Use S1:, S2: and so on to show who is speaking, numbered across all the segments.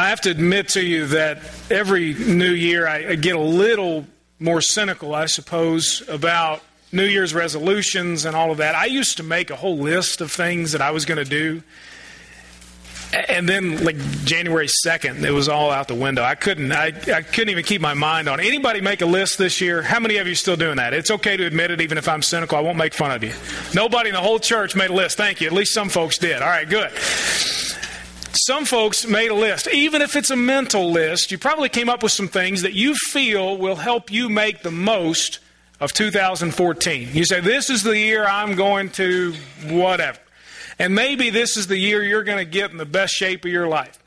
S1: I have to admit to you that every new year I, get a little more cynical, I suppose, about New Year's resolutions and all of that. I used to make a whole list of things that I was going to do. And then, like January second, it was all out the window. I couldn't. I, I couldn't even keep my mind on. Anybody make a list this year? How many of you still doing that? It's okay to admit it, even if I'm cynical. I won't make fun of you. Nobody in the whole church made a list. Thank you. At least some folks did. All right, good. Some folks made a list. Even if it's a mental list, you probably came up with some things that you feel will help you make the most of 2014. You say, This is the year I'm going to whatever. And maybe this is the year you're going to get in the best shape of your life.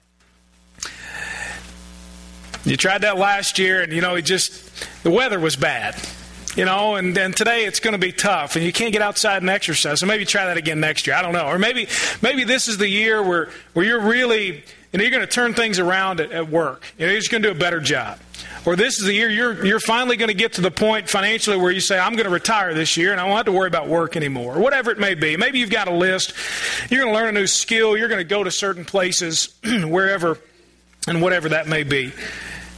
S1: You tried that last year, and you know, it just, the weather was bad you know, and then today it's going to be tough, and you can't get outside and exercise. So maybe try that again next year. I don't know, or maybe maybe this is the year where where you're really, you know, you're going to turn things around at, at work. You know, you're just going to do a better job. Or this is the year you're you're finally going to get to the point financially where you say, I'm going to retire this year, and I won't have to worry about work anymore, or whatever it may be. Maybe you've got a list. You're going to learn a new skill. You're going to go to certain places, wherever, and whatever that may be.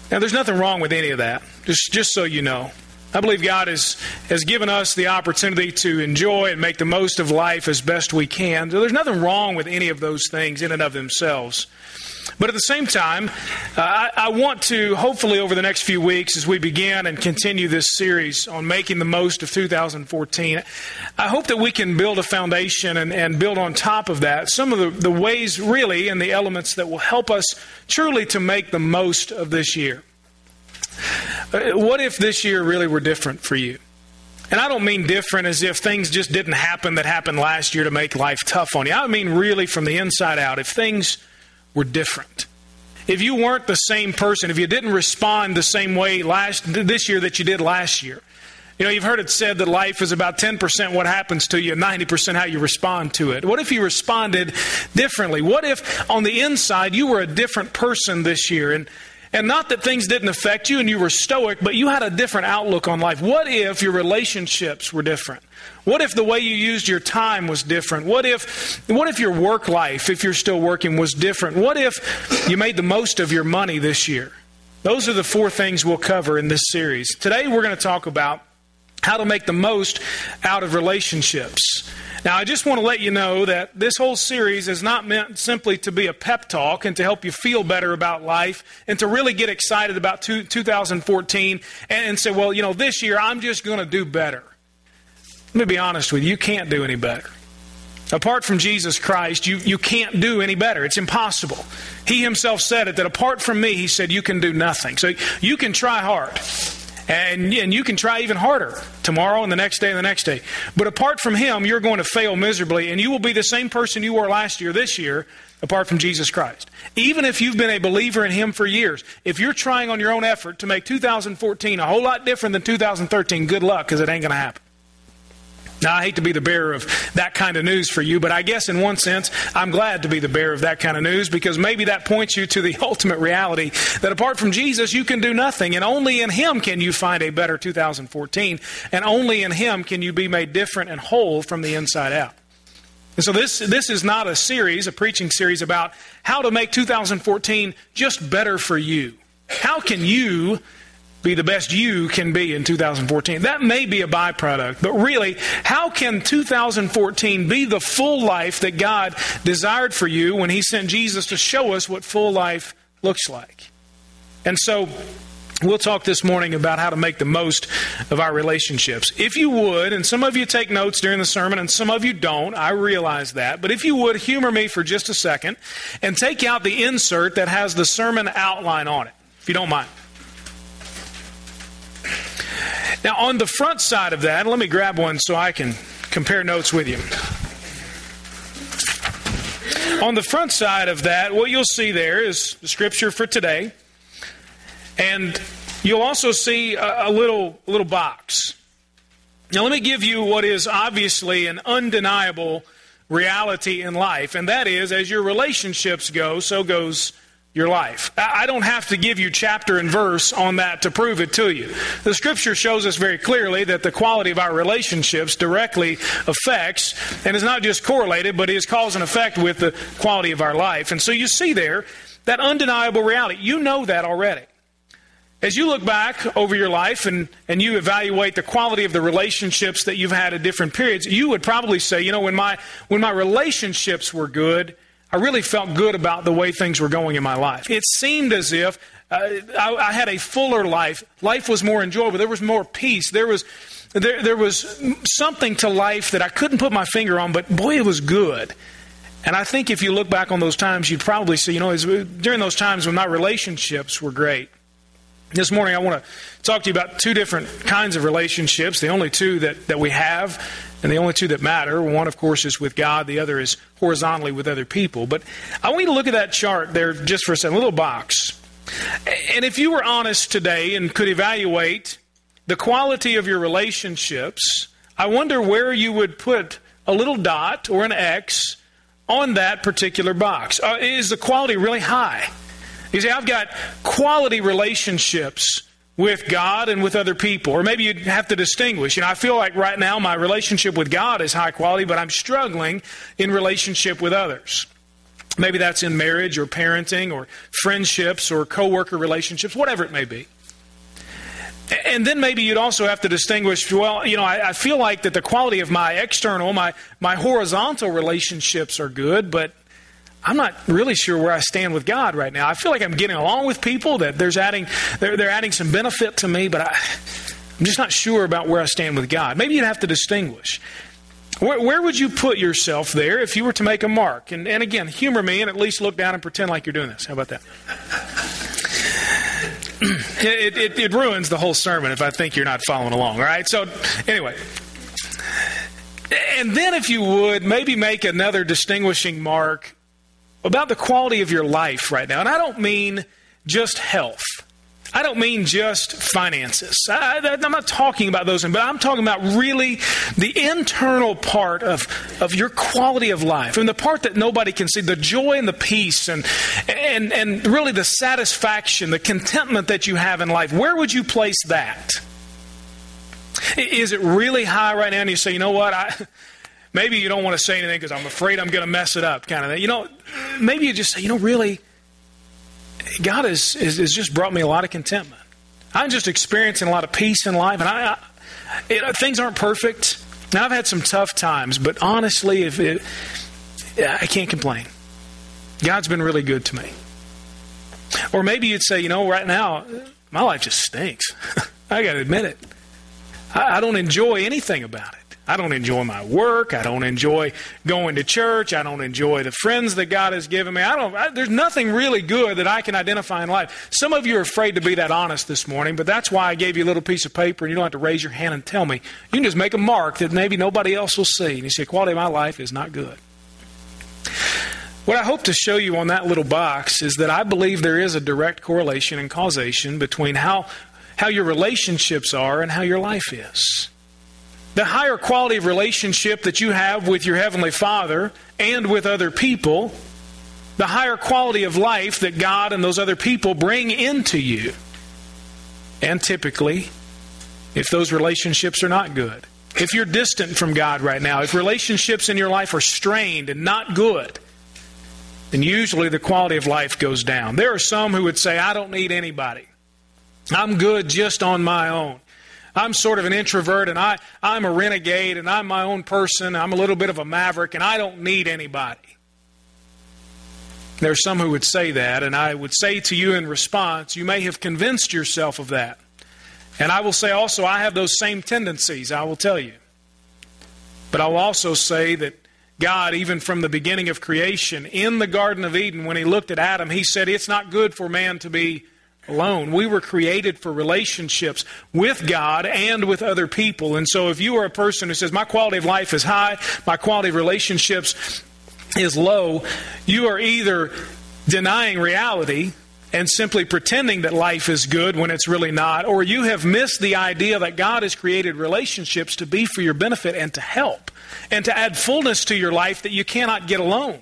S1: Now, there's nothing wrong with any of that. Just just so you know. I believe God has, has given us the opportunity to enjoy and make the most of life as best we can. There's nothing wrong with any of those things in and of themselves. But at the same time, uh, I, I, want to hopefully over the next few weeks, as we begin and continue this series on making the most of 2014, I hope that we can build a foundation and, and build on top of that some of the, the ways, really, and the elements that will help us truly to make the most of this year. Uh, what if this year really were different for you? And I don't mean different as if things just didn't happen that happened last year to make life tough on you. I mean really from the inside out. If things were different. If you weren't the same person, if you didn't respond the same way last this year that you did last year. You know, you've heard it said that life is about 10% what happens to you and 90% how you respond to it. What if you responded differently? What if on the inside you were a different person this year and and not that things didn't affect you and you were stoic, but you had a different outlook on life. What if your relationships were different? What if the way you used your time was different? What if, what if your work life, if you're still working, was different? What if you made the most of your money this year? Those are the four things we'll cover in this series. Today we're going to talk about how to make the most out of relationships. Now, I just want to let you know that this whole series is not meant simply to be a pep talk and to help you feel better about life and to really get excited about two, 2014 and, and say, well, you know, this year I'm just going to do better. Let me be honest with you, you can't do any better. Apart from Jesus Christ, you, you can't do any better. It's impossible. He himself said it that apart from me, he said, you can do nothing. So you can try hard. And, and you can try even harder tomorrow and the next day and the next day. But apart from Him, you're going to fail miserably, and you will be the same person you were last year, this year, apart from Jesus Christ. Even if you've been a believer in Him for years, if you're trying on your own effort to make 2014 a whole lot different than 2013, good luck, because it ain't going to happen. Now, I hate to be the bearer of that kind of news for you, but I guess in one sense, I'm glad to be the bearer of that kind of news because maybe that points you to the ultimate reality that apart from Jesus, you can do nothing, and only in Him can you find a better 2014, and only in Him can you be made different and whole from the inside out. And so this, this is not a series, a preaching series about how to make 2014 just better for you. How can you be the best you can be in 2014. That may be a byproduct, but really, how can 2014 be the full life that God desired for you when He sent Jesus to show us what full life looks like? And so, We'll talk this morning about how to make the most of our relationships. If you would, and some of you take notes during the sermon and some of you don't, I realize that, but if you would humor me for just a second and take out the insert that has the sermon outline on it, if you don't mind. Now, on the front side of that, let me grab one so I can compare notes with you. On the front side of that, what you'll see there is the scripture for today. And you'll also see a, a little, little box. Now, let me give you what is obviously an undeniable reality in life, and that is as your relationships go, so goes your life. I don't have to give you chapter and verse on that to prove it to you. The scripture shows us very clearly that the quality of our relationships directly affects, and is not just correlated, but is cause and effect with the quality of our life. And so you see there that undeniable reality. You know that already. As you look back over your life and, and you evaluate the quality of the relationships that you've had at different periods, you would probably say, you know, when my, when my relationships were good, I really felt good about the way things were going in my life. It seemed as if uh, I, I had a fuller life. Life was more enjoyable. There was more peace. There was, there, there was something to life that I couldn't put my finger on, but boy, it was good. And I think if you look back on those times, you'd probably see, you know, during those times when my relationships were great, this morning, I want to talk to you about two different kinds of relationships, the only two that, that we have, and the only two that matter. One, of course, is with God, the other is horizontally with other people. But I want you to look at that chart there just for a second, a little box. And if you were honest today and could evaluate the quality of your relationships, I wonder where you would put a little dot or an X on that particular box. Uh, is the quality really high? You see, I've got quality relationships with God and with other people. Or maybe you'd have to distinguish. You know, I feel like right now my relationship with God is high quality, but I'm struggling in relationship with others. Maybe that's in marriage or parenting or friendships or coworker relationships, whatever it may be. And then maybe you'd also have to distinguish, well, you know, I, I, feel like that the quality of my external, my, my horizontal relationships are good, but I'm not really sure where I stand with God right now. I feel like I'm getting along with people that there's adding they're, they're adding some benefit to me, but I, I'm just not sure about where I stand with God. Maybe you'd have to distinguish. Where, where, would you put yourself there if you were to make a mark? And, and again, humor me and at least look down and pretend like you're doing this. How about that? it, it, it ruins the whole sermon if I think you're not following along. All right. So anyway, and then if you would maybe make another distinguishing mark about the quality of your life right now. And I don't mean just health. I don't mean just finances. I, am not talking about those, but I'm talking about really the internal part of, of your quality of life and the part that nobody can see the joy and the peace and, and, and really the satisfaction, the contentment that you have in life. Where would you place that? Is it really high right now? And you say, you know what? I, maybe you don't want to say anything because I'm afraid I'm going to mess it up, kind of thing. You know, maybe you just say, you know, really, God has, has, just brought me a lot of contentment. I'm just experiencing a lot of peace in life, and I, I things aren't perfect. Now I've had some tough times, but honestly, if it, I can't complain. God's been really good to me. Or maybe you'd say, you know, right now my life just stinks. I got to admit it. I, I don't enjoy anything about it. I don't enjoy my work. I don't enjoy going to church. I don't enjoy the friends that God has given me. I don't. I, there's nothing really good that I can identify in life. Some of you are afraid to be that honest this morning, but that's why I gave you a little piece of paper, and you don't have to raise your hand and tell me. You can just make a mark that maybe nobody else will see, and you say, "Quality of my life is not good." What I hope to show you on that little box is that I believe there is a direct correlation and causation between how how your relationships are and how your life is the higher quality of relationship that you have with your Heavenly Father and with other people, the higher quality of life that God and those other people bring into you. And typically, if those relationships are not good, if you're distant from God right now, if relationships in your life are strained and not good, then usually the quality of life goes down. There are some who would say, I don't need anybody. I'm good just on my own. I'm sort of an introvert and I, I'm a renegade and I'm my own person. I'm a little bit of a maverick and I don't need anybody. There are some who would say that, and I would say to you in response, you may have convinced yourself of that. And I will say also, I have those same tendencies, I will tell you. But I will also say that God, even from the beginning of creation, in the Garden of Eden, when He looked at Adam, He said, It's not good for man to be alone. We were created for relationships with God and with other people. And so if you are a person who says, My quality of life is high, my quality of relationships is low, you are either denying reality and simply pretending that life is good when it's really not, or you have missed the idea that God has created relationships to be for your benefit and to help and to add fullness to your life that you cannot get alone.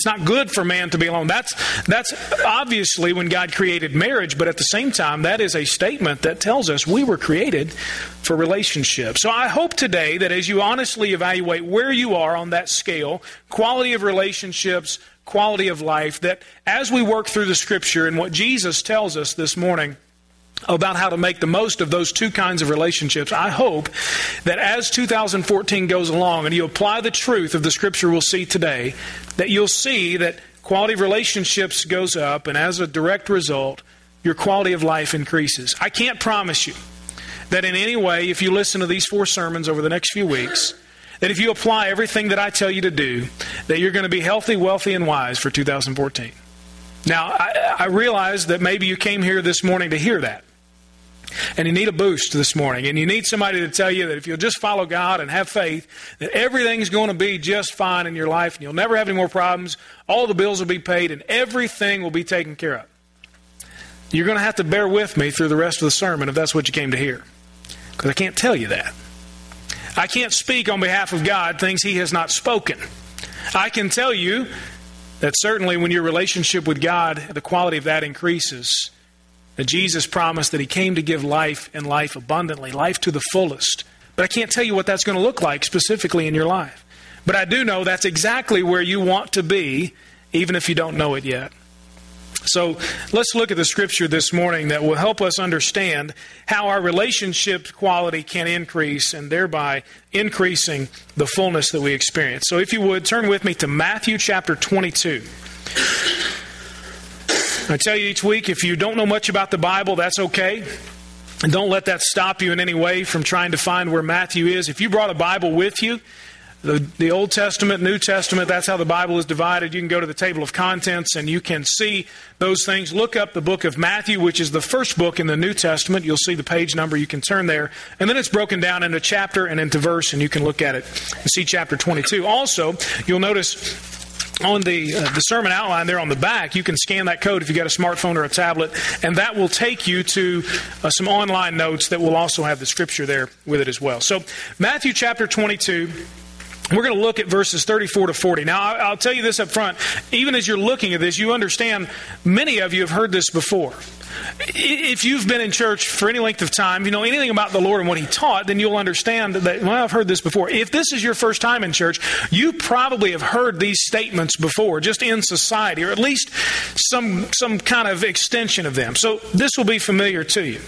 S1: It's not good for man to be alone. That's, that's obviously when God created marriage, but at the same time, that is a statement that tells us we were created for relationships. So I hope today that as you honestly evaluate where you are on that scale, quality of relationships, quality of life that as we work through the scripture and what Jesus tells us this morning, about how to make the most of those two kinds of relationships. I hope that as 2014 goes along and you apply the truth of the scripture we'll see today, that you'll see that quality of relationships goes up, and as a direct result, your quality of life increases. I can't promise you that in any way, if you listen to these four sermons over the next few weeks, that if you apply everything that I tell you to do, that you're going to be healthy, wealthy, and wise for 2014. Now, I, I realize that maybe you came here this morning to hear that. And you need a boost this morning. And you need somebody to tell you that if you'll just follow God and have faith, that everything's going to be just fine in your life and you'll never have any more problems. All the bills will be paid and everything will be taken care of. You're going to have to bear with me through the rest of the sermon if that's what you came to hear. Because I can't tell you that. I can't speak on behalf of God things He has not spoken. I can tell you that certainly when your relationship with God, the quality of that increases. That Jesus promised that He came to give life and life abundantly, life to the fullest. But I can't tell you what that's going to look like specifically in your life. But I do know that's exactly where you want to be, even if you don't know it yet. So let's look at the scripture this morning that will help us understand how our relationship quality can increase and thereby increasing the fullness that we experience. So if you would, turn with me to Matthew chapter 22. I tell you each week if you don't know much about the Bible, that's okay. And don't let that stop you in any way from trying to find where Matthew is. If you brought a Bible with you, the, the Old Testament, New Testament, that's how the Bible is divided. You can go to the table of contents and you can see those things. Look up the book of Matthew, which is the first book in the New Testament. You'll see the page number. You can turn there. And then it's broken down into chapter and into verse, and you can look at it and see chapter 22. Also, you'll notice on the uh, the sermon outline there on the back, you can scan that code if you got a smartphone or a tablet, and that will take you to uh, some online notes that will also have the scripture there with it as well. So, Matthew chapter 22. We're going to look at verses 34 to 40. Now, I'll tell you this up front. Even as you're looking at this, you understand many of you have heard this before. If you've been in church for any length of time, you know anything about the Lord and what He taught, then you'll understand that, well, I've heard this before. If this is your first time in church, you probably have heard these statements before, just in society, or at least some, some kind of extension of them. So this will be familiar to you.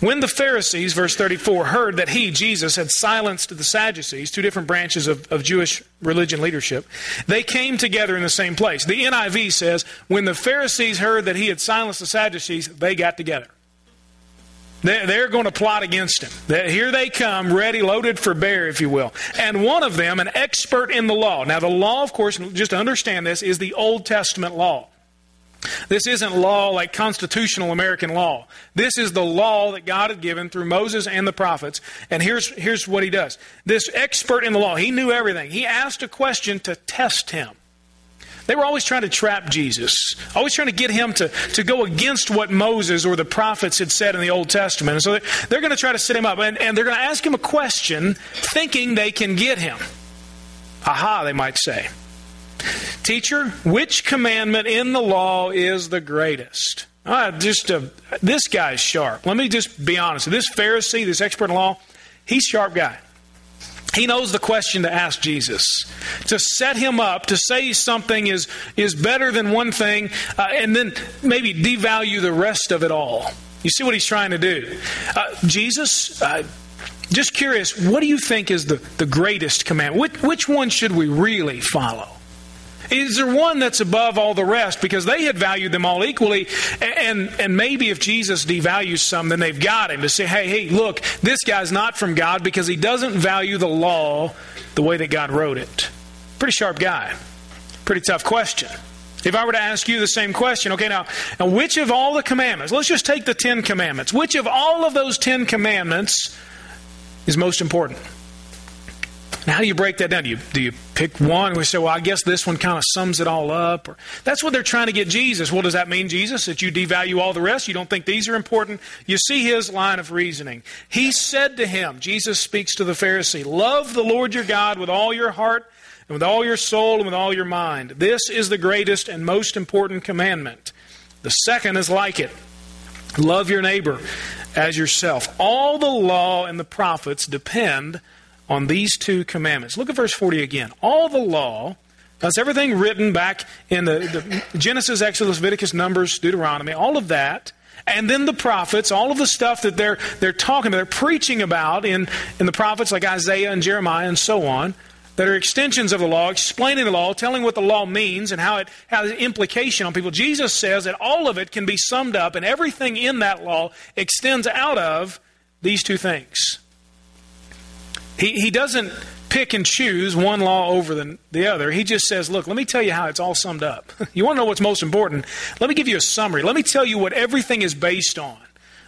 S1: When the Pharisees, verse 34, heard that he, Jesus, had silenced the Sadducees, two different branches of, of Jewish religion leadership, they came together in the same place. The NIV says, when the Pharisees heard that he had silenced the Sadducees, they got together. They're going to plot against him. Here they come, ready, loaded for bear, if you will. And one of them, an expert in the law. Now, the law, of course, just to understand this, is the Old Testament law. This isn't law like constitutional American law. This is the law that God had given through Moses and the prophets. And here's, here's what he does. This expert in the law, he knew everything. He asked a question to test him. They were always trying to trap Jesus, always trying to get him to, to go against what Moses or the prophets had said in the Old Testament. And so they're, they're going to try to set him up. And, and they're going to ask him a question thinking they can get him. Aha, they might say. Teacher, which commandment in the law is the greatest? Uh, just this guy's sharp. Let me just be honest. This Pharisee, this expert in law, he's sharp guy. He knows the question to ask Jesus. To set him up, to say something is, is better than one thing, uh, and then maybe devalue the rest of it all. You see what he's trying to do. Uh, Jesus, uh, just curious, what do you think is the, the greatest command? Which, which one should we really follow? Is there one that's above all the rest? Because they had valued them all equally. And, and maybe if Jesus devalues some, then they've got him to say, hey, hey, look, this guy's not from God because he doesn't value the law the way that God wrote it. Pretty sharp guy. Pretty tough question. If I were to ask you the same question, okay, now, now which of all the commandments, let's just take the Ten Commandments, which of all of those Ten Commandments is most important? Now, how do you break that down? Do you, do you pick one we say, well, I guess this one kind of sums it all up? Or, that's what they're trying to get Jesus. Well, does that mean, Jesus, that you devalue all the rest? You don't think these are important? You see his line of reasoning. He said to him, Jesus speaks to the Pharisee, Love the Lord your God with all your heart and with all your soul and with all your mind. This is the greatest and most important commandment. The second is like it love your neighbor as yourself. All the law and the prophets depend on these two commandments. Look at verse 40 again. All the law That's everything written back in the, the Genesis, Exodus, Leviticus, Numbers, Deuteronomy, all of that. And then the prophets, all of the stuff that they're, they're talking about, they're preaching about in, in the prophets like Isaiah and Jeremiah and so on, that are extensions of the law, explaining the law, telling what the law means and how it has implication on people. Jesus says that all of it can be summed up, and everything in that law extends out of these two things. He, he doesn't pick and choose one law over the, the other. He just says, look, let me tell you how it's all summed up. you want to know what's most important? Let me give you a summary. Let me tell you what everything is based on.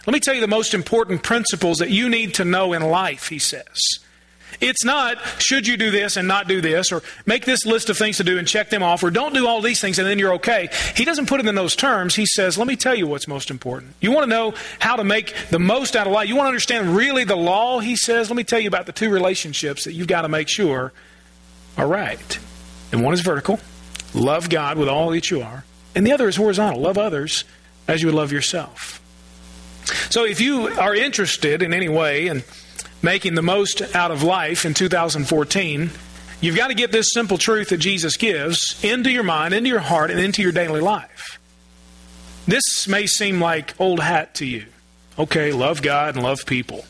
S1: Let me tell you the most important principles that you need to know in life, he says. It's not, should you do this and not do this, or make this list of things to do and check them off, or don't do all these things and then you're okay. He doesn't put it in those terms. He says, let me tell you what's most important. You want to know how to make the most out of life. You want to understand really the law, he says, let me tell you about the two relationships that you've got to make sure are right. And one is vertical, love God with all that you are, and the other is horizontal, love others as you would love yourself. So if you are interested in any way and making the most out of life in 2014, you've got to get this simple truth that Jesus gives into your mind, into your heart, and into your daily life. This may seem like old hat to you. Okay, love God and love people.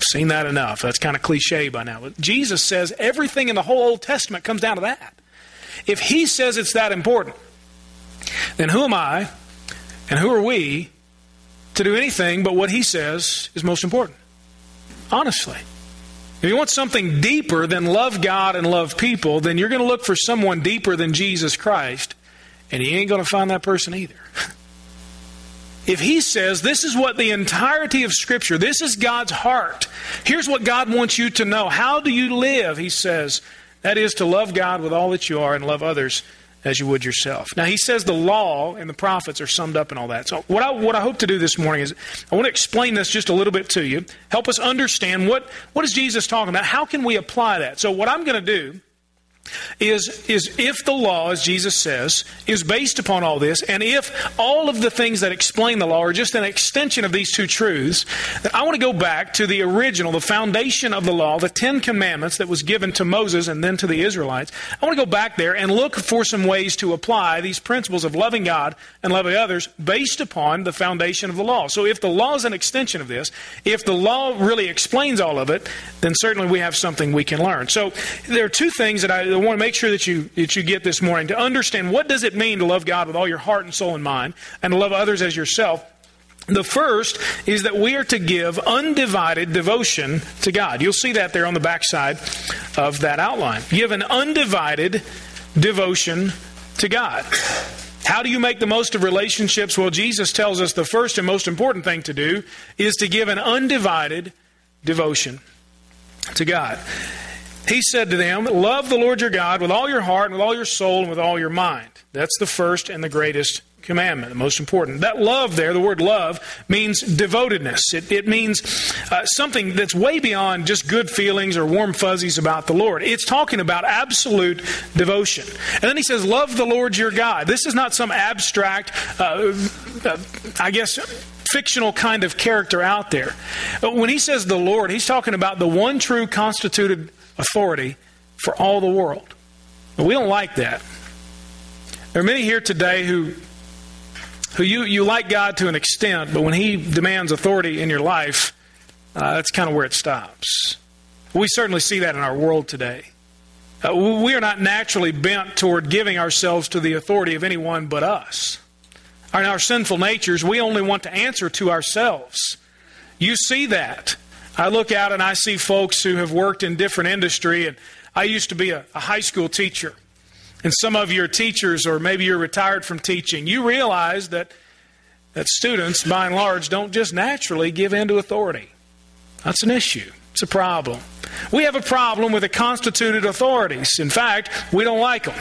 S1: Seen that enough. That's kind of cliche by now. But Jesus says everything in the whole Old Testament comes down to that. If He says it's that important, then who am I and who are we to do anything but what He says is most important? Honestly. If you want something deeper than love God and love people, then you're going to look for someone deeper than Jesus Christ, and you ain't going to find that person either. if he says this is what the entirety of Scripture, this is God's heart, here's what God wants you to know. How do you live? He says, that is to love God with all that you are and love others as you would yourself. Now, he says the law and the prophets are summed up in all that. So, what I, what I hope to do this morning is I want to explain this just a little bit to you, help us understand what, what is Jesus talking about? How can we apply that? So, what I'm going to do is, is if the law, as Jesus says, is based upon all this, and if all of the things that explain the law are just an extension of these two truths, then I want to go back to the original, the foundation of the law, the Ten Commandments that was given to Moses and then to the Israelites. I want to go back there and look for some ways to apply these principles of loving God and loving others based upon the foundation of the law. So if the law is an extension of this, if the law really explains all of it, then certainly we have something we can learn. So there are two things that I want to make sure that you, that you get this morning to understand what does it mean to love God with all your heart and soul and mind and to love others as yourself. The first is that we are to give undivided devotion to God. You'll see that there on the backside of that outline. Give an undivided devotion to God. How do you make the most of relationships? Well, Jesus tells us the first and most important thing to do is to give an undivided devotion to God he said to them, Love the Lord your God with all your heart and with all your soul and with all your mind. That's the first and the greatest commandment, the most important. That love there, the word love, means devotedness. It, it means uh, something that's way beyond just good feelings or warm fuzzies about the Lord. It's talking about absolute devotion. And then he says, Love the Lord your God. This is not some abstract, uh, uh, I guess, fictional kind of character out there. But when he says the Lord, he's talking about the one true constituted authority for all the world. But we don't like that. There are many here today who who you, you like God to an extent, but when He demands authority in your life, uh, that's kind of where it stops. We certainly see that in our world today. Uh, we are not naturally bent toward giving ourselves to the authority of anyone but us. In our sinful natures, we only want to answer to ourselves. You see that I look out and I see folks who have worked in different industry, and I used to be a, a high school teacher. And some of your teachers, or maybe you're retired from teaching, you realize that, that students, by and large, don't just naturally give in to authority. That's an issue. It's a problem. We have a problem with the constituted authorities. In fact, we don't like them.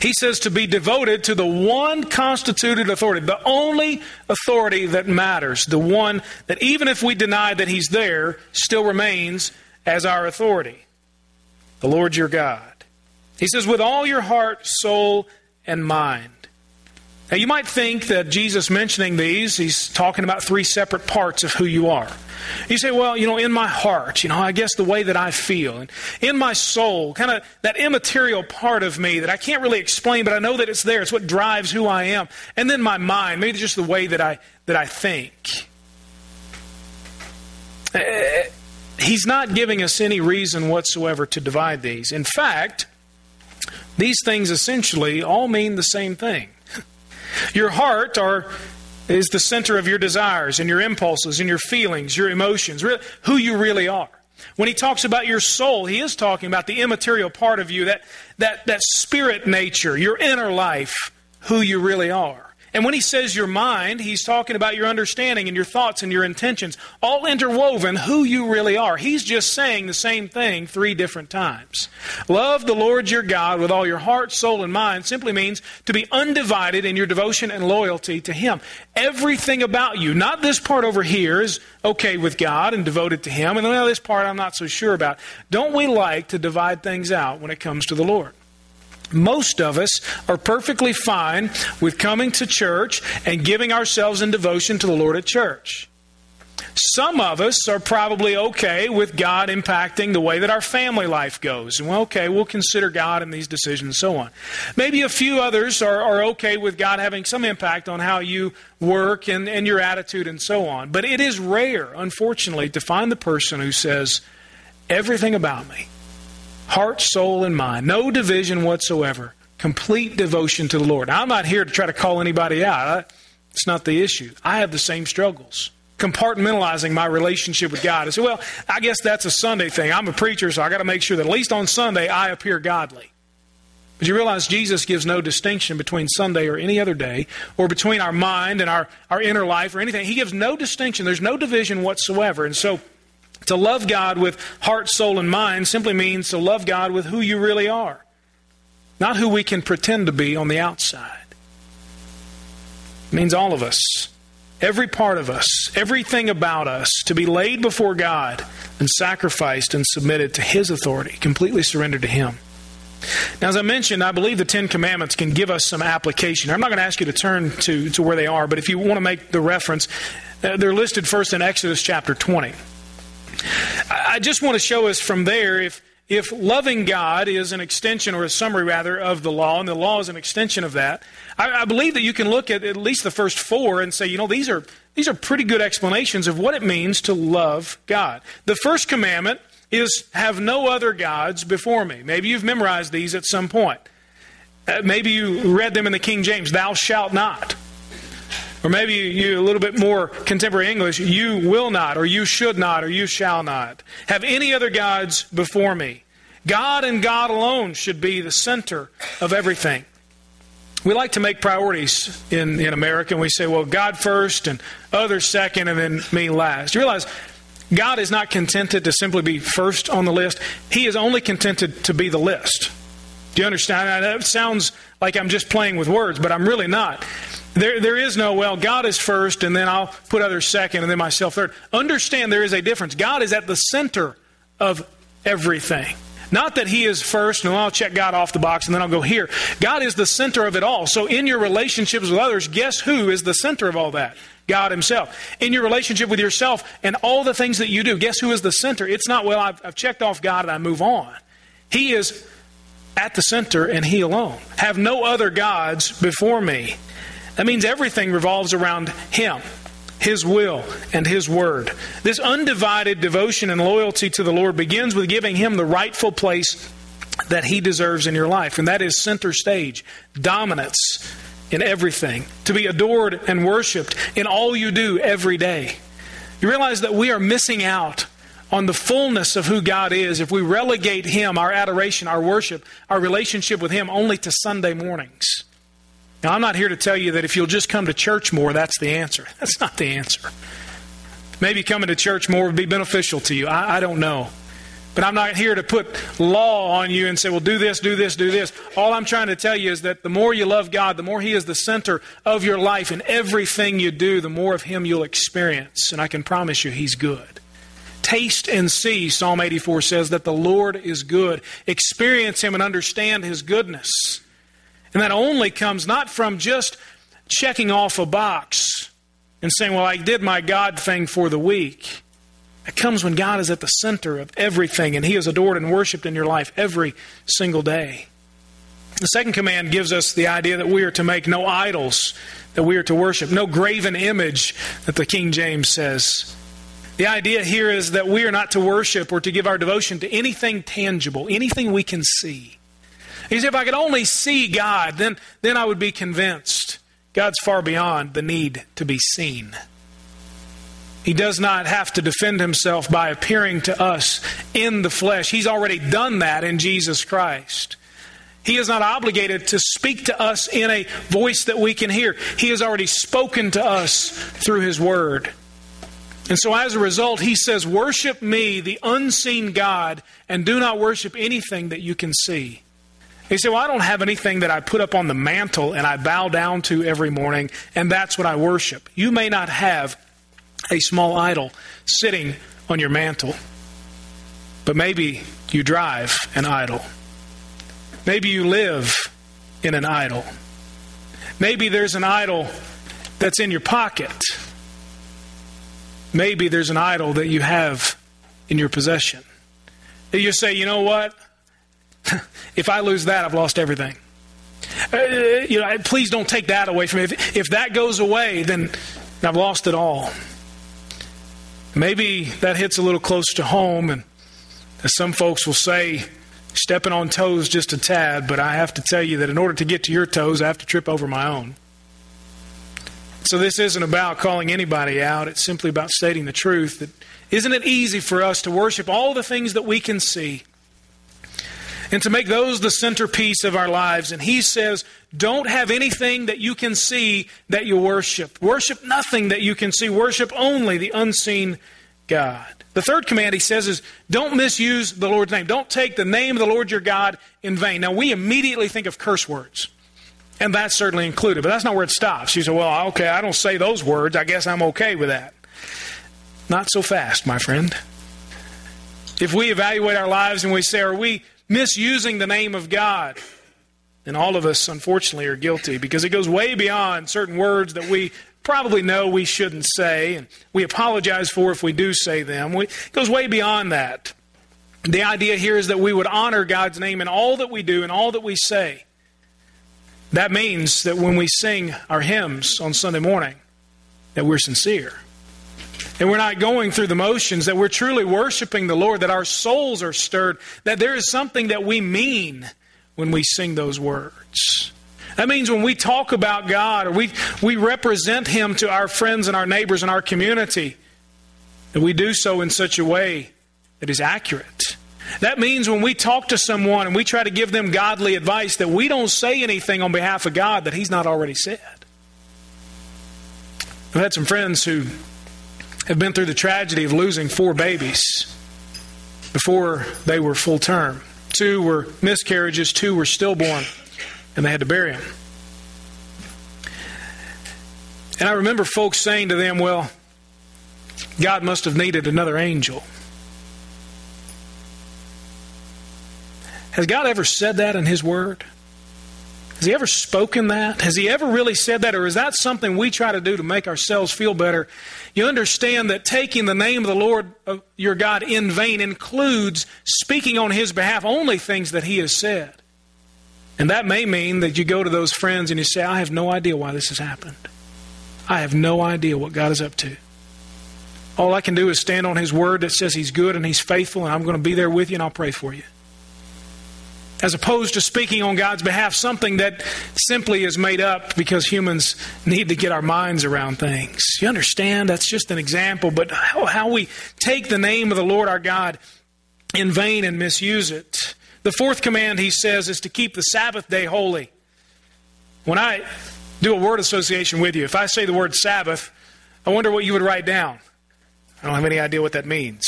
S1: He says to be devoted to the one constituted authority, the only authority that matters, the one that even if we deny that He's there, still remains as our authority the Lord your God. He says, with all your heart, soul, and mind. Now, you might think that Jesus mentioning these, he's talking about three separate parts of who you are. You say, well, you know, in my heart, you know, I guess the way that I feel, and in my soul, kind of that immaterial part of me that I can't really explain, but I know that it's there. It's what drives who I am. And then my mind, maybe just the way that I that I think. Eh, he's not giving us any reason whatsoever to divide these. In fact, these things essentially all mean the same thing. Your heart are, is the center of your desires and your impulses and your feelings, your emotions, really, who you really are. When he talks about your soul, he is talking about the immaterial part of you, that, that, that spirit nature, your inner life, who you really are. And when he says your mind, he's talking about your understanding and your thoughts and your intentions, all interwoven who you really are. He's just saying the same thing three different times. Love the Lord your God with all your heart, soul, and mind simply means to be undivided in your devotion and loyalty to him. Everything about you, not this part over here, is okay with God and devoted to him, and well, this part I'm not so sure about. Don't we like to divide things out when it comes to the Lord? Most of us are perfectly fine with coming to church and giving ourselves in devotion to the Lord at church. Some of us are probably okay with God impacting the way that our family life goes. And well, okay, we'll consider God in these decisions and so on. Maybe a few others are, are okay with God having some impact on how you work and, and your attitude and so on. But it is rare, unfortunately, to find the person who says, everything about me heart, soul, and mind. No division whatsoever. Complete devotion to the Lord. I'm not here to try to call anybody out. It's not the issue. I have the same struggles. Compartmentalizing my relationship with God. I say, well, I guess that's a Sunday thing. I'm a preacher, so I got to make sure that at least on Sunday I appear godly. But you realize Jesus gives no distinction between Sunday or any other day, or between our mind and our, our inner life or anything. He gives no distinction. There's no division whatsoever. And so to love God with heart, soul, and mind simply means to love God with who you really are, not who we can pretend to be on the outside. It means all of us, every part of us, everything about us, to be laid before God and sacrificed and submitted to His authority, completely surrendered to Him. Now, as I mentioned, I believe the Ten Commandments can give us some application. I'm not going to ask you to turn to, to where they are, but if you want to make the reference, uh, they're listed first in Exodus chapter 20. I just want to show us from there if if loving God is an extension, or a summary rather, of the law, and the law is an extension of that, I, I, believe that you can look at at least the first four and say, you know, these are these are pretty good explanations of what it means to love God. The first commandment is have no other gods before me. Maybe you've memorized these at some point. Uh, maybe you read them in the King James. Thou shalt not. Or maybe you, a little bit more contemporary English, you will not, or you should not, or you shall not have any other gods before me. God and God alone should be the center of everything. We like to make priorities in, in America, and we say, well, God first, and others second, and then me last. You realize God is not contented to simply be first on the list, He is only contented to be the list. Do you understand? That sounds like I'm just playing with words, but I'm really not. There, there is no, well, God is first, and then I'll put others second, and then myself third. Understand there is a difference. God is at the center of everything. Not that He is first, and I'll check God off the box, and then I'll go here. God is the center of it all. So in your relationships with others, guess who is the center of all that? God Himself. In your relationship with yourself and all the things that you do, guess who is the center? It's not, well, I've, I've checked off God and I move on. He is at the center and He alone. Have no other gods before me. That means everything revolves around Him, His will, and His word. This undivided devotion and loyalty to the Lord begins with giving Him the rightful place that He deserves in your life, and that is center stage, dominance in everything, to be adored and worshiped in all you do every day. You realize that we are missing out on the fullness of who God is if we relegate Him, our adoration, our worship, our relationship with Him only to Sunday mornings. Now, I'm not here to tell you that if you'll just come to church more, that's the answer. That's not the answer. Maybe coming to church more would be beneficial to you. I, I don't know. But I'm not here to put law on you and say, well, do this, do this, do this. All I'm trying to tell you is that the more you love God, the more He is the center of your life, and everything you do, the more of Him you'll experience. And I can promise you, He's good. Taste and see, Psalm 84 says, that the Lord is good. Experience Him and understand His goodness. And that only comes not from just checking off a box and saying, Well, I did my God thing for the week. It comes when God is at the center of everything and He is adored and worshiped in your life every single day. The second command gives us the idea that we are to make no idols that we are to worship, no graven image that the King James says. The idea here is that we are not to worship or to give our devotion to anything tangible, anything we can see. He said, if I could only see God, then, then I would be convinced. God's far beyond the need to be seen. He does not have to defend himself by appearing to us in the flesh. He's already done that in Jesus Christ. He is not obligated to speak to us in a voice that we can hear. He has already spoken to us through His Word. And so, as a result, He says, Worship me, the unseen God, and do not worship anything that you can see. He said, Well, I don't have anything that I put up on the mantle and I bow down to every morning, and that's what I worship. You may not have a small idol sitting on your mantle, but maybe you drive an idol. Maybe you live in an idol. Maybe there's an idol that's in your pocket. Maybe there's an idol that you have in your possession. You say, you know what? if I lose that, I've lost everything. Uh, you know, please don't take that away from me. If, if that goes away, then I've lost it all. Maybe that hits a little close to home, and as some folks will say, stepping on toes just a tad, but I have to tell you that in order to get to your toes, I have to trip over my own. So this isn't about calling anybody out, it's simply about stating the truth that isn't it easy for us to worship all the things that we can see and to make those the centerpiece of our lives? And he says, don't have anything that you can see that you worship. Worship nothing that you can see. Worship only the unseen God. The third command he says is don't misuse the Lord's name. Don't take the name of the Lord your God in vain. Now, we immediately think of curse words, and that's certainly included, but that's not where it stops. You say, well, okay, I don't say those words. I guess I'm okay with that. Not so fast, my friend. If we evaluate our lives and we say, are we misusing the name of God? And all of us, unfortunately, are guilty because it goes way beyond certain words that we probably know we shouldn't say, and we apologize for if we do say them. It goes way beyond that. The idea here is that we would honor God's name in all that we do and all that we say. That means that when we sing our hymns on Sunday morning, that we're sincere. And we're not going through the motions, that we're truly worshiping the Lord, that our souls are stirred, that there is something that we mean when we sing those words. That means when we talk about God or we, we represent Him to our friends and our neighbors and our community, that we do so in such a way that is accurate. That means when we talk to someone and we try to give them godly advice, that we don't say anything on behalf of God that He's not already said. I've had some friends who have been through the tragedy of losing four babies before they were full term. Two were miscarriages, two were stillborn and they had to bury them. And I remember folks saying to them, well, God must have needed another angel. Has God ever said that in His Word? Has He ever spoken that? Has He ever really said that? Or is that something we try to do to make ourselves feel better? You understand that taking the name of the Lord of your God in vain includes speaking on His behalf only things that He has said. And that may mean that you go to those friends and you say, I have no idea why this has happened. I have no idea what God is up to. All I can do is stand on His word that says He's good and He's faithful, and I'm going to be there with you and I'll pray for you. As opposed to speaking on God's behalf, something that simply is made up because humans need to get our minds around things. You understand? That's just an example, but how, we take the name of the Lord our God in vain and misuse it. The fourth command, he says, is to keep the Sabbath day holy. When I do a word association with you, if I say the word Sabbath, I wonder what you would write down. I don't have any idea what that means.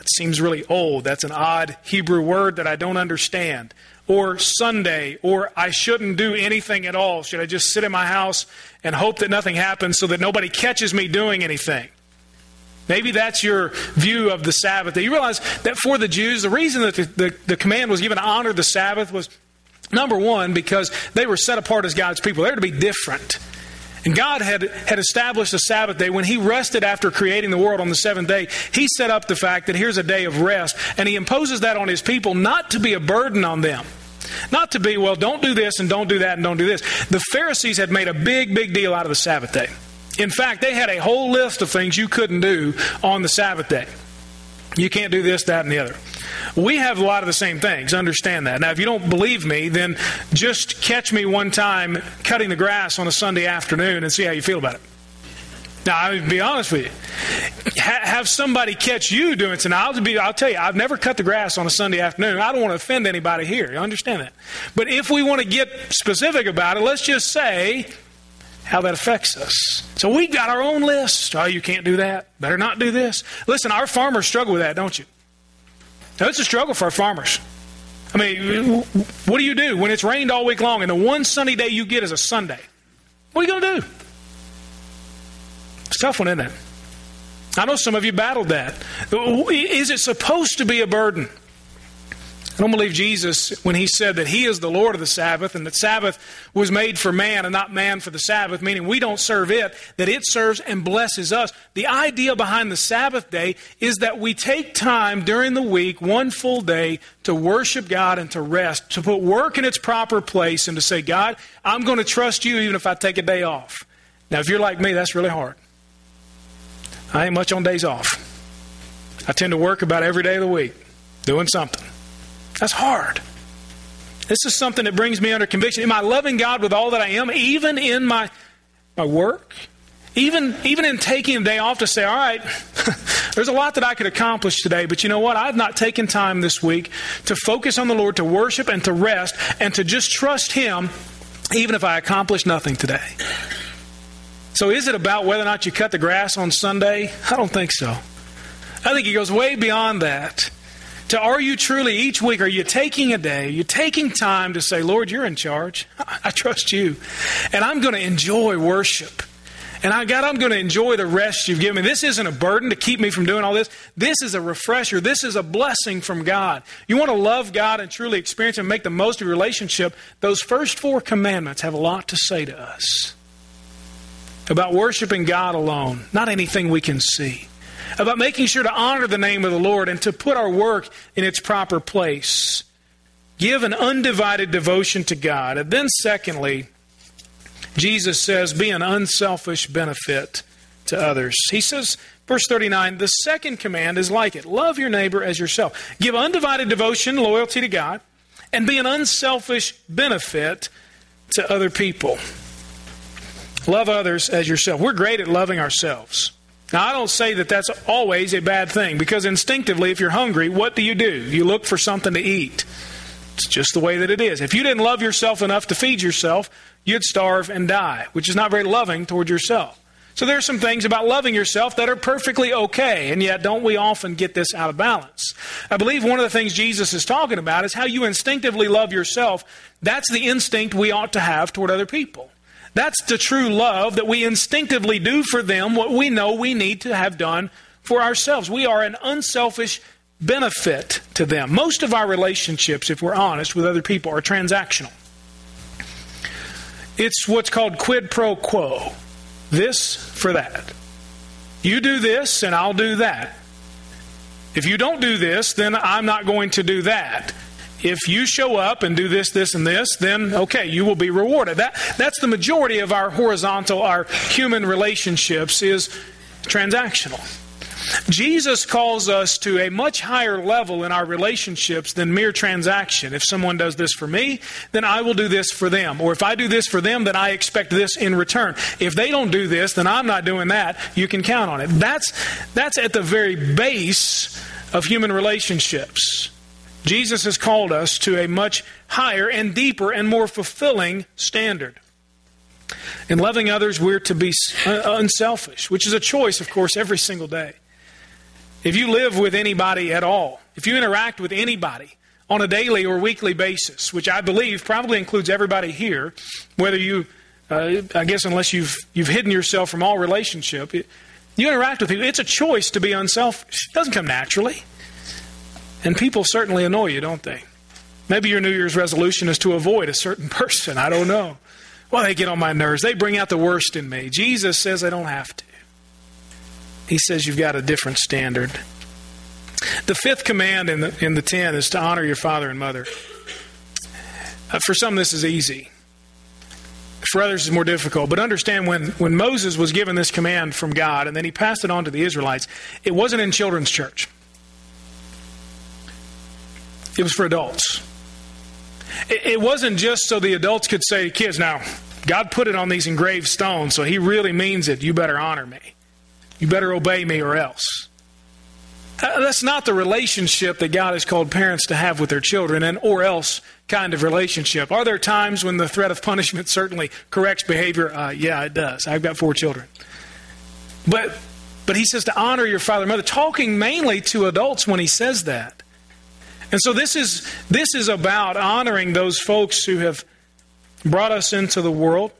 S1: That seems really old. That's an odd Hebrew word that I don't understand. Or Sunday, or I shouldn't do anything at all. Should I just sit in my house and hope that nothing happens so that nobody catches me doing anything? Maybe that's your view of the Sabbath. That you realize that for the Jews, the reason that the, the, the command was given to honor the Sabbath was number one, because they were set apart as God's people. They were to be different. And God had, had established a Sabbath day. When He rested after creating the world on the seventh day, He set up the fact that here's a day of rest. And He imposes that on His people not to be a burden on them. Not to be, well, don't do this and don't do that and don't do this. The Pharisees had made a big, big deal out of the Sabbath day. In fact, they had a whole list of things you couldn't do on the Sabbath day. You can't do this, that, and the other. We have a lot of the same things. Understand that. Now, if you don't believe me, then just catch me one time cutting the grass on a Sunday afternoon and see how you feel about it. Now, I'll be honest with you. Ha- have somebody catch you doing it. Now, I'll, be, I'll tell you, I've never cut the grass on a Sunday afternoon. I don't want to offend anybody here. You understand that? But if we want to get specific about it, let's just say how that affects us. So we've got our own list. Oh, you can't do that. Better not do this. Listen, our farmers struggle with that, don't you? Now, it's a struggle for our farmers. I mean, what do you do when it's rained all week long and the one sunny day you get is a Sunday? What are you going to do? It's a tough one, isn't it? I know some of you battled that. Is it supposed to be a burden? I don't believe Jesus, when he said that he is the Lord of the Sabbath and that Sabbath was made for man and not man for the Sabbath, meaning we don't serve it, that it serves and blesses us. The idea behind the Sabbath day is that we take time during the week, one full day, to worship God and to rest, to put work in its proper place and to say, God, I'm going to trust you even if I take a day off. Now, if you're like me, that's really hard. I ain't much on days off. I tend to work about every day of the week doing something. That's hard. This is something that brings me under conviction. Am I loving God with all that I am, even in my, my work? Even, even in taking a day off to say, all right, there's a lot that I could accomplish today, but you know what? I've not taken time this week to focus on the Lord, to worship and to rest, and to just trust Him, even if I accomplish nothing today. So, is it about whether or not you cut the grass on Sunday? I don't think so. I think it goes way beyond that to are you truly each week, are you taking a day, you're taking time to say, Lord, you're in charge. I trust you. And I'm going to enjoy worship. And I, God, I'm going to enjoy the rest you've given me. This isn't a burden to keep me from doing all this. This is a refresher. This is a blessing from God. You want to love God and truly experience and make the most of your relationship. Those first four commandments have a lot to say to us about worshiping God alone, not anything we can see about making sure to honor the name of the Lord and to put our work in its proper place. Give an undivided devotion to God. And then, secondly, Jesus says, be an unselfish benefit to others. He says, verse 39, the second command is like it love your neighbor as yourself. Give undivided devotion, loyalty to God, and be an unselfish benefit to other people. Love others as yourself. We're great at loving ourselves. Now, I don't say that that's always a bad thing because instinctively, if you're hungry, what do you do? You look for something to eat. It's just the way that it is. If you didn't love yourself enough to feed yourself, you'd starve and die, which is not very loving toward yourself. So there are some things about loving yourself that are perfectly okay, and yet don't we often get this out of balance? I believe one of the things Jesus is talking about is how you instinctively love yourself. That's the instinct we ought to have toward other people. That's the true love that we instinctively do for them what we know we need to have done for ourselves. We are an unselfish benefit to them. Most of our relationships, if we're honest with other people, are transactional. It's what's called quid pro quo this for that. You do this, and I'll do that. If you don't do this, then I'm not going to do that if you show up and do this, this, and this, then okay, you will be rewarded. That, that's the majority of our horizontal, our human relationships is transactional. Jesus calls us to a much higher level in our relationships than mere transaction. If someone does this for me, then I will do this for them. Or if I do this for them, then I expect this in return. If they don't do this, then I'm not doing that. You can count on it. That's, that's at the very base of human relationships. Jesus has called us to a much higher and deeper and more fulfilling standard. In loving others, we're to be unselfish, which is a choice, of course, every single day. If you live with anybody at all, if you interact with anybody on a daily or weekly basis, which I believe probably includes everybody here, whether you, uh, I guess, unless you've you've hidden yourself from all relationship, you interact with people. It's a choice to be unselfish. It doesn't come naturally. And people certainly annoy you, don't they? Maybe your New Year's resolution is to avoid a certain person. I don't know. Well, they get on my nerves. They bring out the worst in me. Jesus says I don't have to. He says you've got a different standard. The fifth command in the, in the ten is to honor your father and mother. Uh, for some, this is easy. For others, it's more difficult. But understand when, when Moses was given this command from God and then he passed it on to the Israelites, it wasn't in children's church, it was for adults. It, it wasn't just so the adults could say to kids, now, God put it on these engraved stones, so he really means it. You better honor me. You better obey me or else. Uh, that's not the relationship that God has called parents to have with their children, and or else kind of relationship. Are there times when the threat of punishment certainly corrects behavior? Uh, yeah, it does. I've got four children. But but he says to honor your father and mother, talking mainly to adults when he says that. And so this is this is about honoring those folks who have brought us into the world,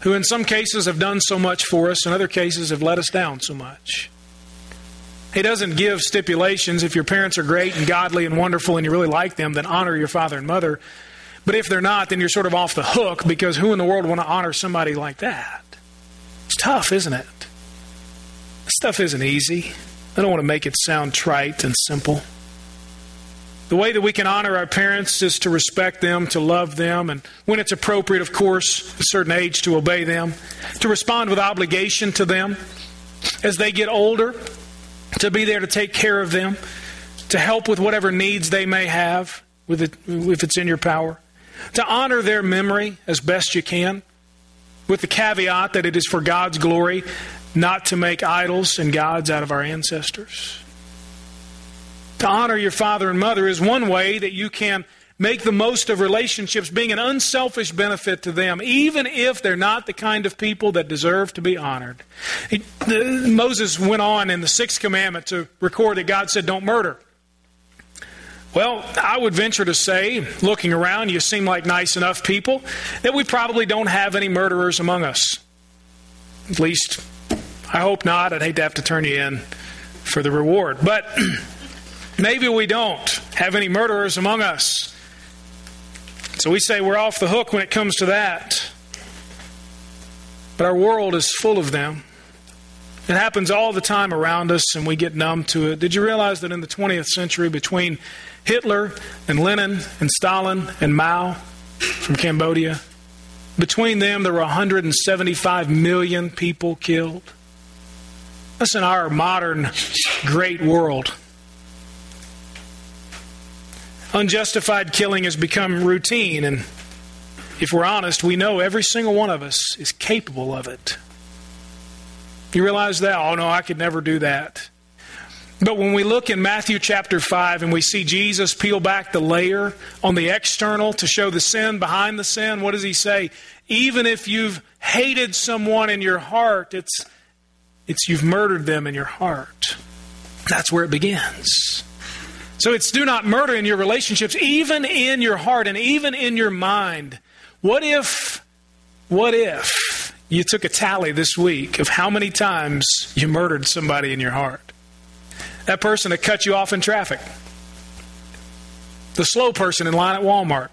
S1: who in some cases have done so much for us, in other cases have let us down so much. He doesn't give stipulations. If your parents are great and godly and wonderful and you really like them, then honor your father and mother. But if they're not, then you're sort of off the hook because who in the world want to honor somebody like that? It's tough, isn't it? This stuff isn't easy. I don't want to make it sound trite and simple. The way that we can honor our parents is to respect them, to love them, and when it's appropriate, of course, a certain age, to obey them, to respond with obligation to them. As they get older, to be there to take care of them, to help with whatever needs they may have, it, if it's in your power, to honor their memory as best you can, with the caveat that it is for God's glory, not to make idols and gods out of our ancestors. To honor your father and mother is one way that you can make the most of relationships being an unselfish benefit to them, even if they're not the kind of people that deserve to be honored. He, Moses went on in the sixth commandment to record that God said, Don't murder. Well, I would venture to say, looking around, you seem like nice enough people, that we probably don't have any murderers among us. At least, I hope not. I'd hate to have to turn you in for the reward. But maybe we don't have any murderers among us. So we say we're off the hook when it comes to that. But our world is full of them. It happens all the time around us, and we get numb to it. Did you realize that in the 20th century, between Hitler and Lenin and Stalin and Mao from Cambodia, between them there were 175 million people killed? That's in our modern great world. Unjustified killing has become routine, and if we're honest, we know every single one of us is capable of it. You realize that? Oh, no, I could never do that. But when we look in Matthew chapter 5 and we see Jesus peel back the layer on the external to show the sin behind the sin, what does he say? Even if you've hated someone in your heart, it's, it's you've murdered them in your heart. That's where it begins. So it's do not murder in your relationships, even in your heart and even in your mind. What if, what if you took a tally this week of how many times you murdered somebody in your heart? That person that cut you off in traffic, the slow person in line at Walmart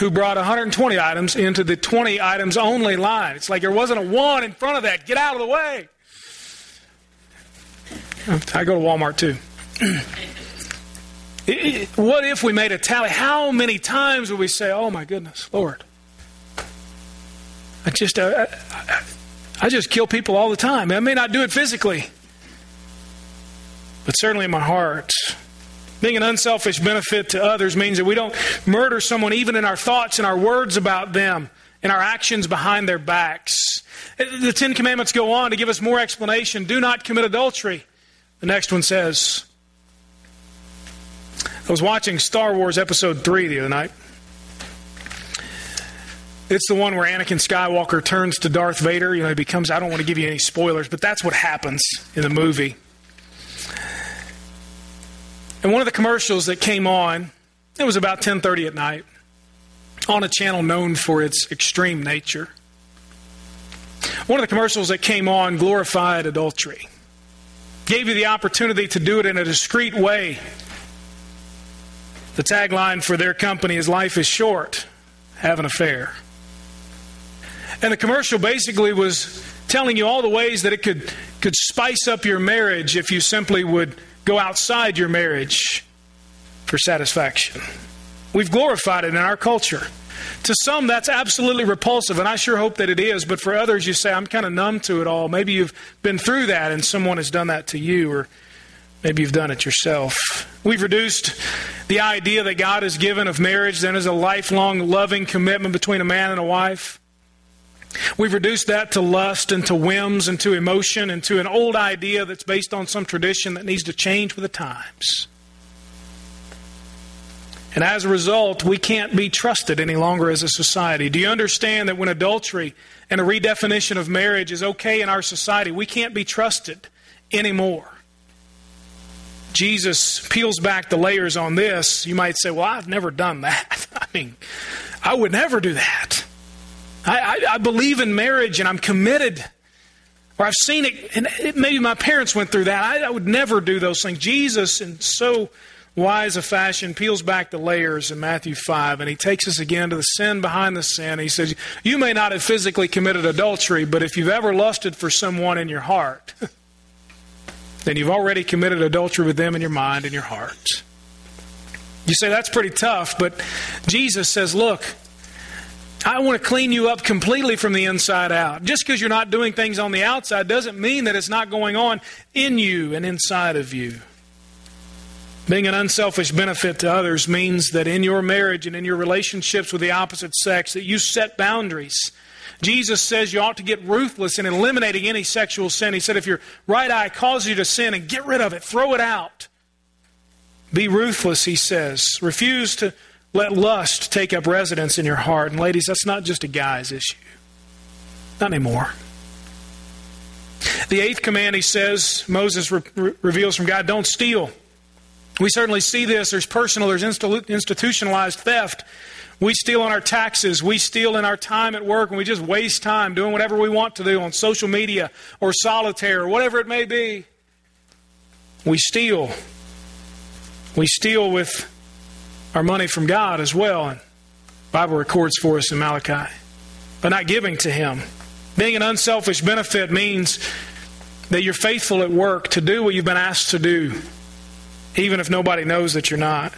S1: who brought 120 items into the 20 items only line. It's like there wasn't a one in front of that. Get out of the way. I go to Walmart too. what if we made a tally? How many times would we say, "Oh my goodness, Lord"? I just, uh, I, I just kill people all the time. I may not do it physically, but certainly in my heart. Being an unselfish benefit to others means that we don't murder someone even in our thoughts and our words about them, in our actions behind their backs. The Ten Commandments go on to give us more explanation. Do not commit adultery. The next one says, I was watching Star Wars Episode 3 the other night. It's the one where Anakin Skywalker turns to Darth Vader. You know, he becomes, I don't want to give you any spoilers, but that's what happens in the movie. And one of the commercials that came on, it was about 10:30 at night on a channel known for its extreme nature. One of the commercials that came on glorified adultery gave you the opportunity to do it in a discreet way. The tagline for their company is Life is Short. have an affair. And the commercial basically was telling you all the ways that it could, could spice up your marriage if you simply would go outside your marriage for satisfaction. We've glorified it in our culture. To some, that's absolutely repulsive, and I sure hope that it is. But for others, you say, I'm kind of numb to it all. Maybe you've been through that and someone has done that to you, or maybe you've done it yourself. We've reduced the idea that God has given of marriage then as a lifelong loving commitment between a man and a wife. We've reduced that to lust and to whims and to emotion and to an old idea that's based on some tradition that needs to change with the times. And as a result, we can't be trusted any longer as a society. Do you understand that when adultery and a redefinition of marriage is okay in our society, we can't be trusted anymore? Jesus peels back the layers on this. You might say, Well, I've never done that. I mean, I would never do that. I, I, I believe in marriage and I'm committed. Or I've seen it, and it, maybe my parents went through that. I, I would never do those things. Jesus, in so wise a fashion, peels back the layers in Matthew 5, and he takes us again to the sin behind the sin. He says, You may not have physically committed adultery, but if you've ever lusted for someone in your heart, then you've already committed adultery with them in your mind and your heart. You say, That's pretty tough, but Jesus says, Look, I want to clean you up completely from the inside out. Just because you're not doing things on the outside doesn't mean that it's not going on in you and inside of you. Being an unselfish benefit to others means that in your marriage and in your relationships with the opposite sex that you set boundaries. Jesus says you ought to get ruthless in eliminating any sexual sin. He said if your right eye causes you to sin and get rid of it, throw it out. Be ruthless, he says. Refuse to let lust take up residence in your heart. And ladies, that's not just a guy's issue. Not anymore. The eighth command, he says, Moses re- reveals from God don't steal. We certainly see this. There's personal, there's institutionalized theft. We steal on our taxes. We steal in our time at work, and we just waste time doing whatever we want to do on social media or solitaire or whatever it may be. We steal. We steal with our money from God as well. And Bible records for us in Malachi. But not giving to Him. Being an unselfish benefit means that you're faithful at work to do what you've been asked to do, even if nobody knows that you're not.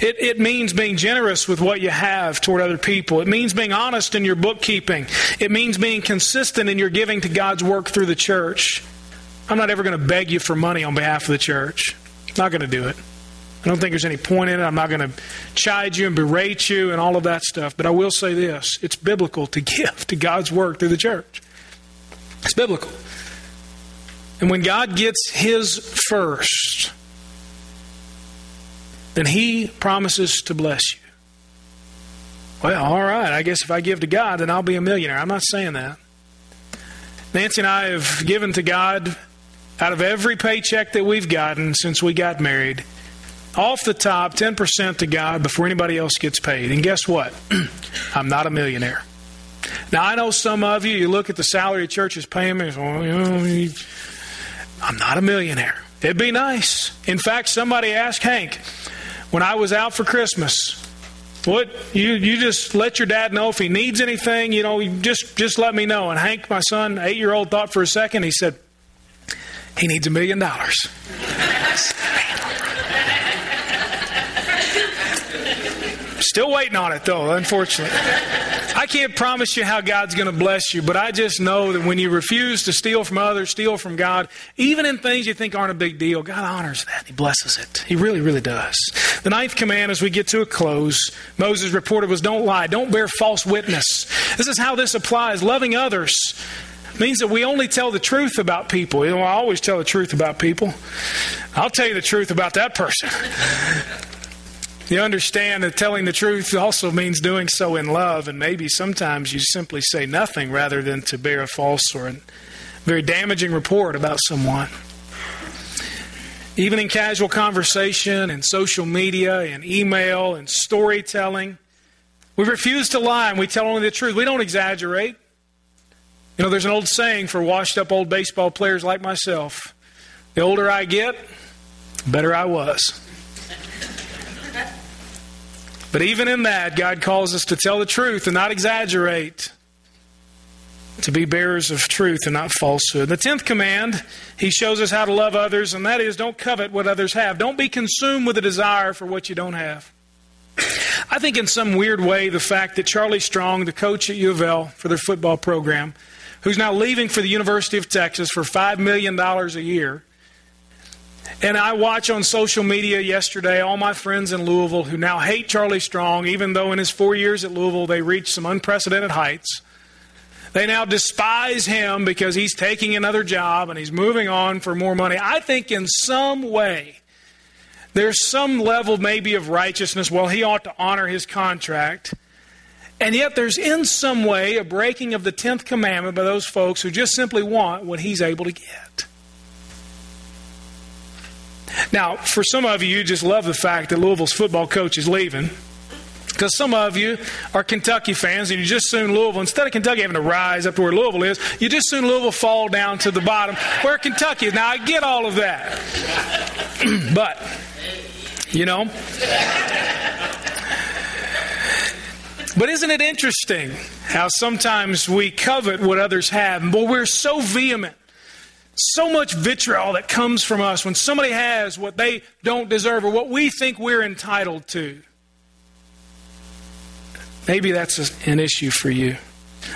S1: It, it means being generous with what you have toward other people. It means being honest in your bookkeeping. It means being consistent in your giving to God's work through the church. I'm not ever going to beg you for money on behalf of the church. Not going to do it. I don't think there's any point in it. I'm not going to chide you and berate you and all of that stuff. But I will say this it's biblical to give to God's work through the church. It's biblical. And when God gets His first, then He promises to bless you. Well, all right. I guess if I give to God, then I'll be a millionaire. I'm not saying that. Nancy and I have given to God out of every paycheck that we've gotten since we got married off the top 10% to God before anybody else gets paid. And guess what? I'm not a millionaire. Now, I know some of you, you look at the salary church is paying me, well, you know, I'm not a millionaire. It'd be nice. In fact, somebody asked Hank when I was out for Christmas, what you you just let your dad know if he needs anything, you know, just just let me know. And Hank, my son, eight year old, thought for a second. He said, he needs a million dollars. Still waiting on it, though, unfortunately. I can't promise you how God's going to bless you, but I just know that when you refuse to steal from others, steal from God, even in things you think aren't a big deal, God honors that. He blesses it. He really, really does. The ninth command as we get to a close, Moses reported was don't lie, don't bear false witness. This is how this applies. Loving others means that we only tell the truth about people. You know, I always tell the truth about people. I'll tell you the truth about that person. You understand that telling the truth also means doing so in love, and maybe sometimes you simply say nothing rather than to bear a false or a very damaging report about someone. Even in casual conversation and social media and email and storytelling, we refuse to lie and we tell only the truth. We don't exaggerate. You know, there's an old saying for washed up old baseball players like myself the older I get, the better I was. But even in that, God calls us to tell the truth and not exaggerate, to be bearers of truth and not falsehood. The tenth command, he shows us how to love others, and that is don't covet what others have. Don't be consumed with a desire for what you don't have. I think, in some weird way, the fact that Charlie Strong, the coach at U of L for their football program, who's now leaving for the University of Texas for $5 million a year, and I watch on social media yesterday all my friends in Louisville who now hate Charlie Strong, even though in his four years at Louisville they reached some unprecedented heights. They now despise him because he's taking another job and he's moving on for more money. I think in some way there's some level maybe of righteousness. Well, he ought to honor his contract. And yet there's in some way a breaking of the 10th commandment by those folks who just simply want what he's able to get. Now, for some of you, you just love the fact that Louisville's football coach is leaving. Because some of you are Kentucky fans and you just soon Louisville, instead of Kentucky having to rise up to where Louisville is, you just soon Louisville fall down to the bottom where Kentucky is. Now, I get all of that. but, you know. But isn't it interesting how sometimes we covet what others have, but we're so vehement so much vitriol that comes from us when somebody has what they don't deserve or what we think we're entitled to. Maybe that's an issue for you.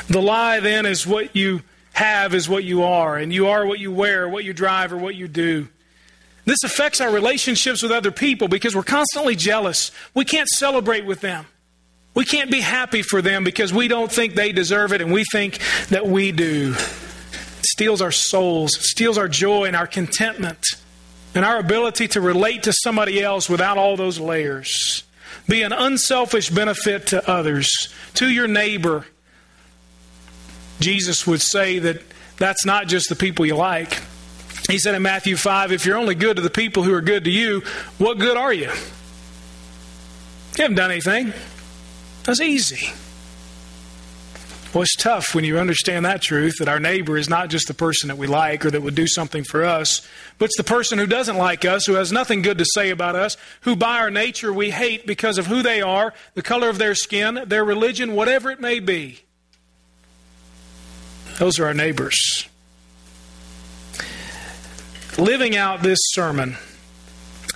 S1: The lie then is what you have is what you are, and you are what you wear, what you drive, or what you do. This affects our relationships with other people because we're constantly jealous. We can't celebrate with them. We can't be happy for them because we don't think they deserve it and we think that we do. Steals our souls, steals our joy and our contentment, and our ability to relate to somebody else without all those layers. Be an unselfish benefit to others, to your neighbor. Jesus would say that that's not just the people you like. He said in Matthew 5 if you're only good to the people who are good to you, what good are you? You haven't done anything. That's easy. Well, it's tough when you understand that truth that our neighbor is not just the person that we like or that would do something for us, but it's the person who doesn't like us, who has nothing good to say about us, who by our nature we hate because of who they are, the color of their skin, their religion, whatever it may be. Those are our neighbors. Living out this sermon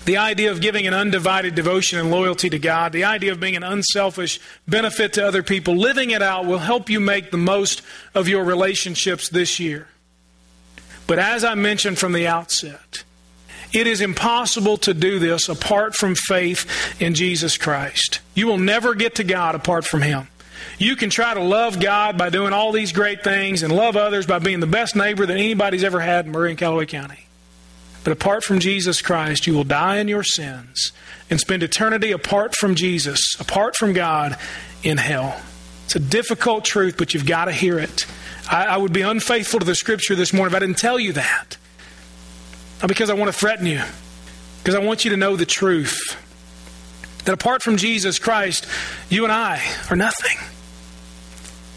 S1: the idea of giving an undivided devotion and loyalty to God, the idea of being an unselfish benefit to other people, living it out will help you make the most of your relationships this year. But as I mentioned from the outset, it is impossible to do this apart from faith in Jesus Christ. You will never get to God apart from Him. You can try to love God by doing all these great things and love others by being the best neighbor that anybody's ever had in Murray and Callaway County. But apart from Jesus Christ, you will die in your sins and spend eternity apart from Jesus, apart from God, in hell. It's a difficult truth, but you've got to hear it. I, I would be unfaithful to the scripture this morning if I didn't tell you that. Not because I want to threaten you, because I want you to know the truth. That apart from Jesus Christ, you and I are nothing.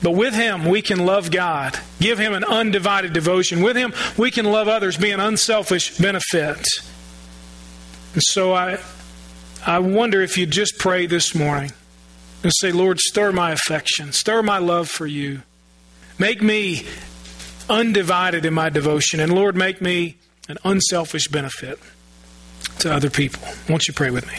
S1: But with Him, we can love God, give Him an undivided devotion. With Him, we can love others, be an unselfish benefit. And so I, I wonder if you'd just pray this morning and say, Lord, stir my affection, stir my love for you. Make me undivided in my devotion, and Lord, make me an unselfish benefit to other people. Won't you pray with me?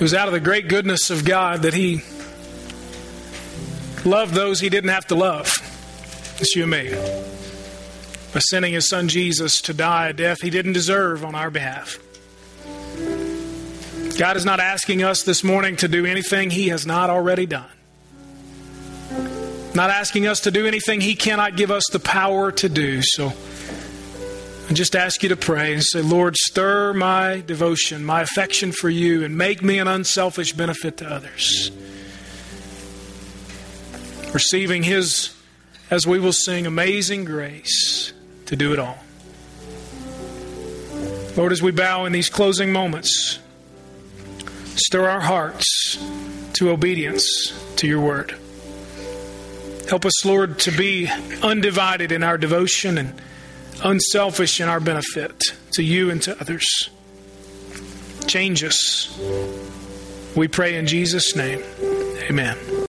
S1: It was out of the great goodness of God that He loved those He didn't have to love. It's you and me. By sending His Son Jesus to die a death He didn't deserve on our behalf. God is not asking us this morning to do anything He has not already done. Not asking us to do anything He cannot give us the power to do. So, and just ask you to pray and say, Lord, stir my devotion, my affection for you, and make me an unselfish benefit to others. Receiving His, as we will sing, amazing grace to do it all. Lord, as we bow in these closing moments, stir our hearts to obedience to your word. Help us, Lord, to be undivided in our devotion and unselfish in our benefit to you and to others. Change us. We pray in Jesus' name. Amen.